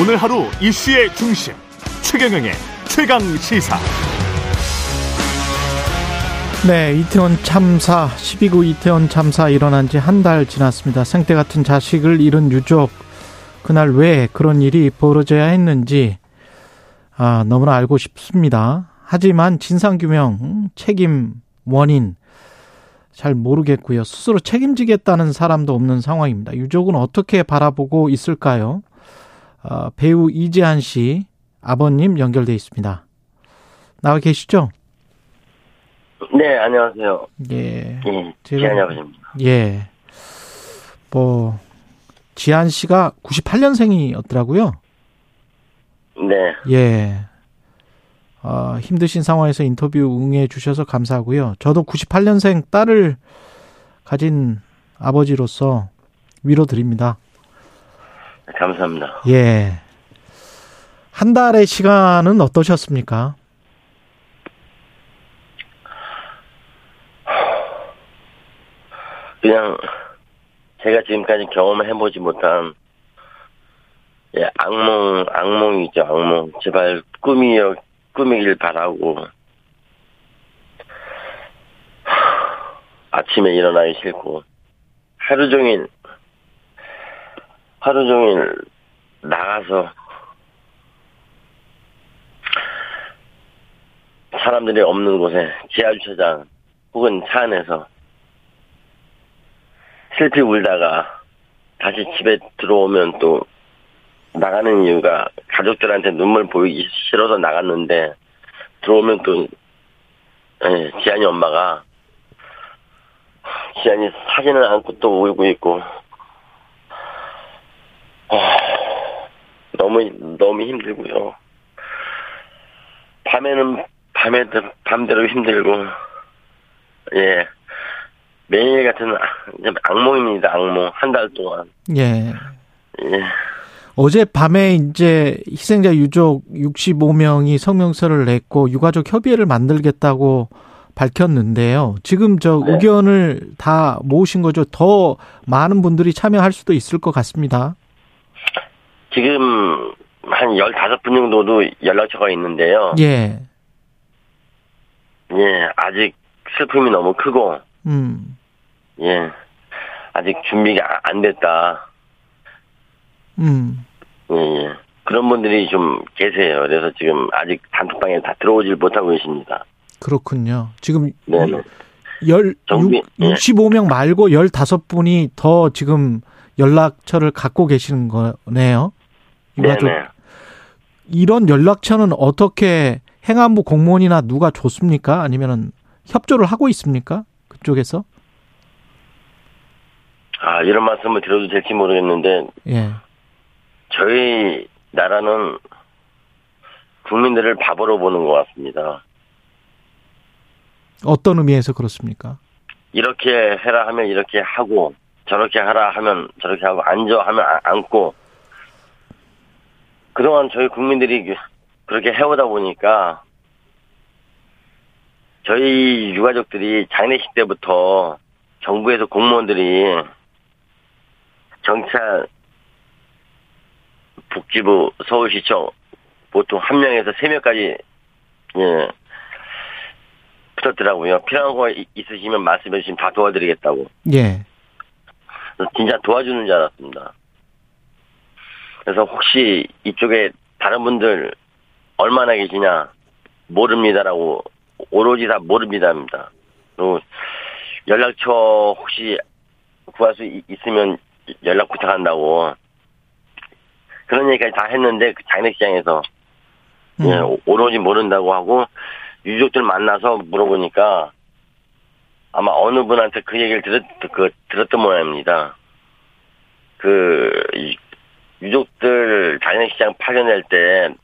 오늘 하루 이슈의 중심 최경영의 최강 시사. 네, 이태원 참사 12구 이태원 참사 일어난 지 한 달 지났습니다. 생태 같은 자식을 잃은 유족 그날 왜 그런 일이 벌어져야 했는지 아, 너무나 알고 싶습니다. 하지만 진상규명, 책임, 원인 잘 모르겠고요. 스스로 책임지겠다는 사람도 없는 상황입니다. 유족은 어떻게 바라보고 있을까요? 아, 배우 이재한 씨 아버님 연결돼 있습니다. 나와 계시죠? 네, 안녕하세요. 예. 예, 지한이 아버지입니다. 예. 뭐 지한 씨가 98년생이었더라고요. 네, 예. 아, 힘드신 상황에서 인터뷰 응해 주셔서 감사하고요. 저도 98년생 딸을 가진 아버지로서 위로 드립니다. 감사합니다. 예. 한 달의 시간은 어떠셨습니까? 그냥 제가 지금까지 경험을 해보지 못한 예, 악몽, 악몽이죠, 악몽. 제발 꿈이여, 꿈이길 바라고. 아침에 일어나기 싫고, 하루 종일, 하루 종일 나가서 사람들이 없는 곳에 지하주차장 혹은 차 안에서 슬피 울다가 다시 집에 들어오면 또 나가는 이유가 가족들한테 눈물 보이기 싫어서 나갔는데 들어오면 또 예, 지안이 엄마가 지안이 사진을 안고 또 울고 있고 아, 너무 너무 힘들고요. 밤에는 밤에 밤대로 힘들고 예 매일 같은 악몽입니다 악몽 한 달 동안 예. 예. 어제 밤에 이제 희생자 유족 65명이 성명서를 냈고 유가족 협의회를 만들겠다고 밝혔는데요. 지금 저 네. 의견을 다 모으신 거죠. 더 많은 분들이 참여할 수도 있을 것 같습니다. 지금 한 15분 정도도 연락처가 있는데요. 예. 예, 아직 슬픔이 너무 크고, 음. 예, 아직 준비가 안 됐다. 음. 예, 예. 그런 분들이 좀 계세요. 그래서 지금 아직 단톡방에 다 들어오질 못하고 계십니다. 그렇군요. 지금. 열 정비- 예. 65명 말고 15분이 더 지금 연락처를 갖고 계시는 거네요. 유가족 네네. 이런 연락처는 어떻게 행안부 공무원이나 누가 줬습니까? 아니면은 협조를 하고 있습니까? 그쪽에서? 아, 이런 말씀을 드려도 될지 모르겠는데, 예. 저희 나라는 국민들을 바보로 보는 것 같습니다. 어떤 의미에서 그렇습니까? 이렇게 해라 하면 이렇게 하고 저렇게 하라 하면 저렇게 하고 앉아 하면 아- 앉고 그동안 저희 국민들이 그- 그렇게 해오다 보니까 저희 유가족들이 장례식 때부터 정부에서 공무원들이 경찰 복지부 서울시청 보통 한 명에서 세 명까지 예 붙었더라고요. 필요한 거 이- 있으시면 말씀해 주시면 다 도와드리겠다고. 예. 진짜 도와주는 줄 알았습니다. 그래서 혹시 이쪽에 다른 분들 얼마나 계시냐 모릅니다라고 오로지 다 모릅니다입니다. 연락처 혹시 구할 수 있- 있으면 연락 부탁한다고 그런 얘기까지 다 했는데 그 장례식장에서 음. 예, 오- 오로지 모른다고 하고 유족들 만나서 물어보니까 아마 어느 분한테 그 얘기를 들었, 그, 들었던 모양입니다. 그, 이- 유족들 장례식장 파견할 때,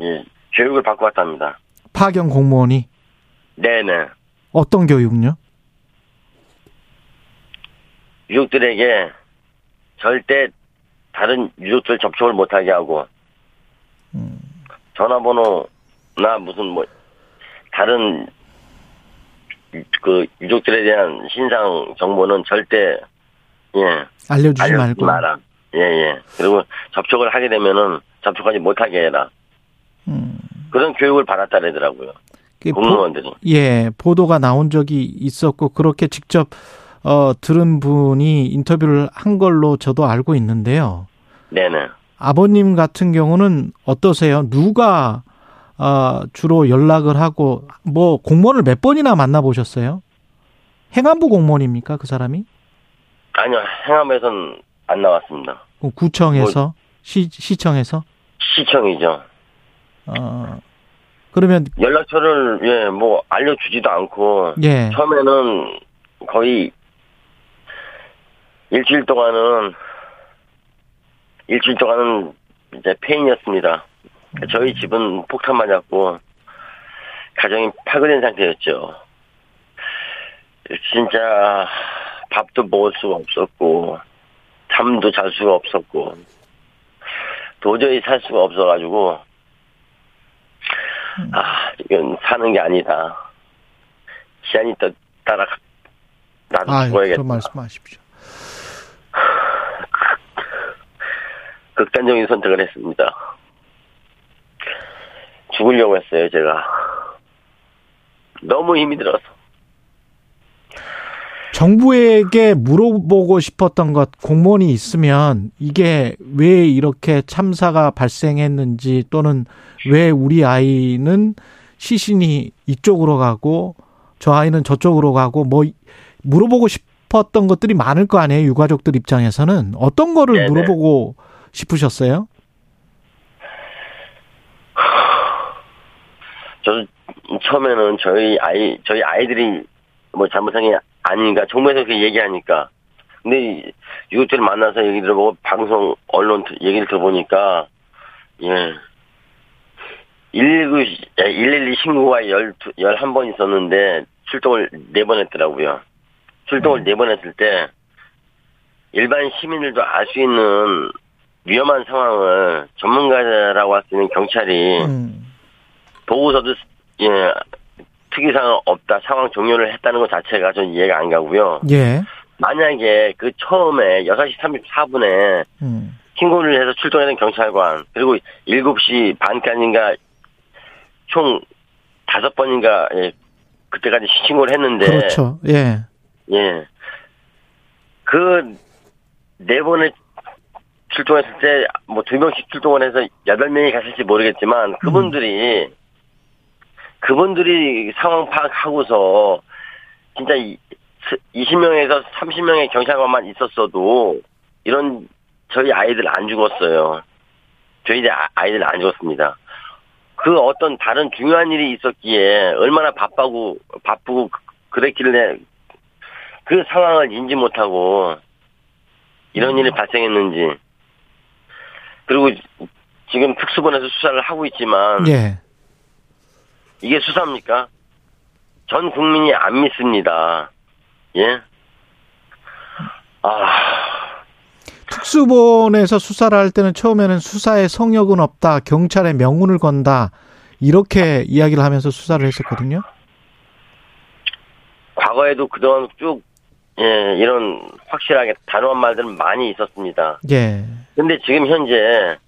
예, 교육을 받고 왔답니다. 파견 공무원이 네네. 어떤 교육요? 유족들에게 절대 다른 유족들 접촉을 못하게 하고, 음. 전화번호나 무슨 뭐, 다른 그 유족들에 대한 신상 정보는 절대 예 알려주지 알려주지 말고. 마라. 예, 예. 그리고 접촉을 하게 되면은 접촉하지 못하게 해라. 음. 그런 교육을 받았다 그러더라고요. 그 공무원들이. 보, 예, 보도가 나온 적이 있었고 그렇게 직접 어 들은 분이 인터뷰를 한 걸로 저도 알고 있는데요. 네네. 아버님 같은 경우는 어떠세요? 누가 어 주로 연락을 하고 뭐 공무원을 몇 번이나 만나 보셨어요? 행안부 공무원입니까 그 사람이? 아니요, 행암에선 안 나왔습니다. 그 구청에서 시 시청에서 시청이죠. 어 그러면 연락처를 예 뭐 알려주지도 않고 예 처음에는 거의 일주일 동안은 일주일 동안은 이제 폐인이었습니다. 저희 집은 폭탄 맞았고 가정이 파괴된 상태였죠. 진짜 밥도 먹을 수가 없었고 잠도 잘 수가 없었고 도저히 살 수가 없어가지고 아 이건 사는 게 아니다. 시간이 또 따라 나도 아 죽어야겠다. 그런 말씀하십시오. 극단적인 선택을 했습니다. 죽으려고 했어요, 제가. 너무 힘이 들어서. 정부에게 물어보고 싶었던 것 공무원이 있으면 이게 왜 이렇게 참사가 발생했는지 또는 왜 우리 아이는 시신이 이쪽으로 가고 저 아이는 저쪽으로 가고 뭐 물어보고 싶었던 것들이 많을 거 아니에요 유가족들 입장에서는 어떤 거를 네네. 물어보고 싶으셨어요? 저도 처음에는 저희 아이, 저희 아이들이 뭐 잘못한 게 아닌가, 정부에서 그렇게 얘기하니까. 근데 이웃들을 만나서 얘기 들어보고 방송, 언론 얘기를 들어보니까, 예. 119, 112 신고가 12, 11번 있었는데 출동을 4번 했더라고요. 출동을 4번 했을 때 일반 시민들도 알 수 있는 위험한 상황을 전문가라고 할 수 있는 경찰이 음. 보고서도 예 특이사항 없다 상황 종료를 했다는 것 자체가 전 이해가 안 가고요. 예. 만약에 그 처음에 6시 34분에 음. 신고를 해서 출동했던 경찰관 그리고 7시 반까지인가 총 다섯 번인가 예, 그때까지 신고를 했는데 그렇죠. 예. 예. 그, 네 번에 출동했을 때, 뭐, 두 명씩 출동을 해서 여덟 명이 갔을지 모르겠지만, 그분들이, 그분들이 상황 파악하고서, 진짜 20명에서 30명의 경찰관만 있었어도, 이런, 저희 아이들 안 죽었어요. 저희 아- 아이들 안 죽었습니다. 그 어떤 다른 중요한 일이 있었기에, 얼마나 바쁘고, 바쁘고, 그랬길래, 그 상황을 인지 못하고 이런 일이 발생했는지 그리고 지금 특수본에서 수사를 하고 있지만 예. 이게 수사입니까? 전 국민이 안 믿습니다. 예? 아, 특수본에서 수사를 할 때는 처음에는 수사에 성역은 없다, 경찰에 명운을 건다, 이렇게 이야기를 하면서 수사를 했었거든요. 과거에도 그동안 쭉 예, 이런 확실하게 단호한 말들은 많이 있었습니다. 예. 근데 지금 현재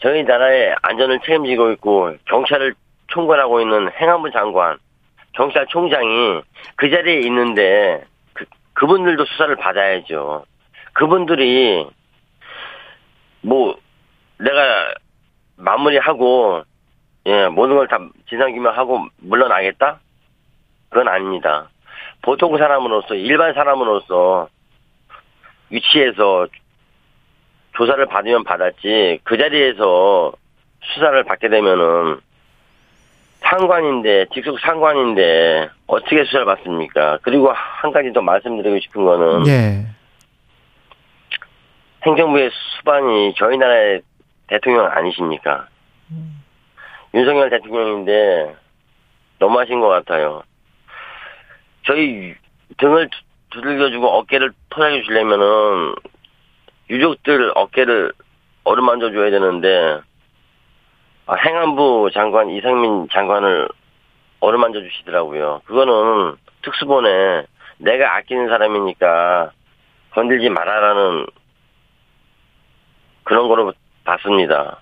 저희 나라의 안전을 책임지고 있고 경찰을 총괄하고 있는 행안부 장관, 경찰총장이 그 자리에 있는데 그, 그분들도 수사를 받아야죠. 그분들이 뭐 내가 마무리하고 예 모든 걸 다 진상규명하고 물러나겠다? 그건 아닙니다. 보통 사람으로서 일반 사람으로서 위치에서 조사를 받으면 받았지 그 자리에서 수사를 받게 되면은 상관인데 직속 상관인데 어떻게 수사를 받습니까? 그리고 한 가지 더 말씀드리고 싶은 거는 예. 행정부의 수반이 저희 나라의 대통령 아니십니까? 윤석열 대통령인데 너무하신 것 같아요. 저희 등을 두- 두들겨주고 어깨를 토닥여 주려면은 유족들 어깨를 어루만져 줘야 되는데 아, 행안부 장관 이상민 장관을 어루만져 주시더라고요. 그거는 특수본에 내가 아끼는 사람이니까 건들지 말아라는 그런 거로 봤습니다.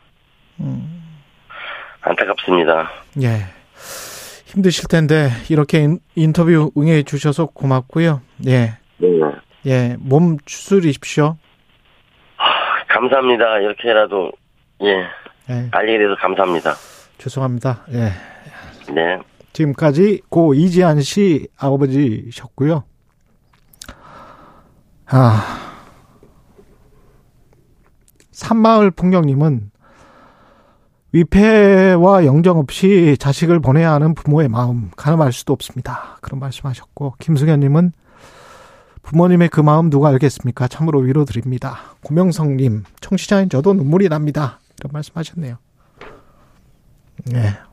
음, 안타깝습니다. 예. 힘드실 텐데 이렇게 인- 인터뷰 응해 주셔서 고맙고요. 예. 네. 예. 몸 추스리십시오. 감사합니다. 이렇게라도 예 예. 알리게 돼서 감사합니다. 죄송합니다. 예. 네. 지금까지 고 이지한 씨 아버지셨고요. 아. 산마을 풍경님은 위패와 영정 없이 자식을 보내야 하는 부모의 마음 가늠할 수도 없습니다. 그런 말씀하셨고 김승현님은 부모님의 그 마음 누가 알겠습니까? 참으로 위로드립니다. 고명성님 청취자인 저도 눈물이 납니다. 이런 말씀하셨네요. 네.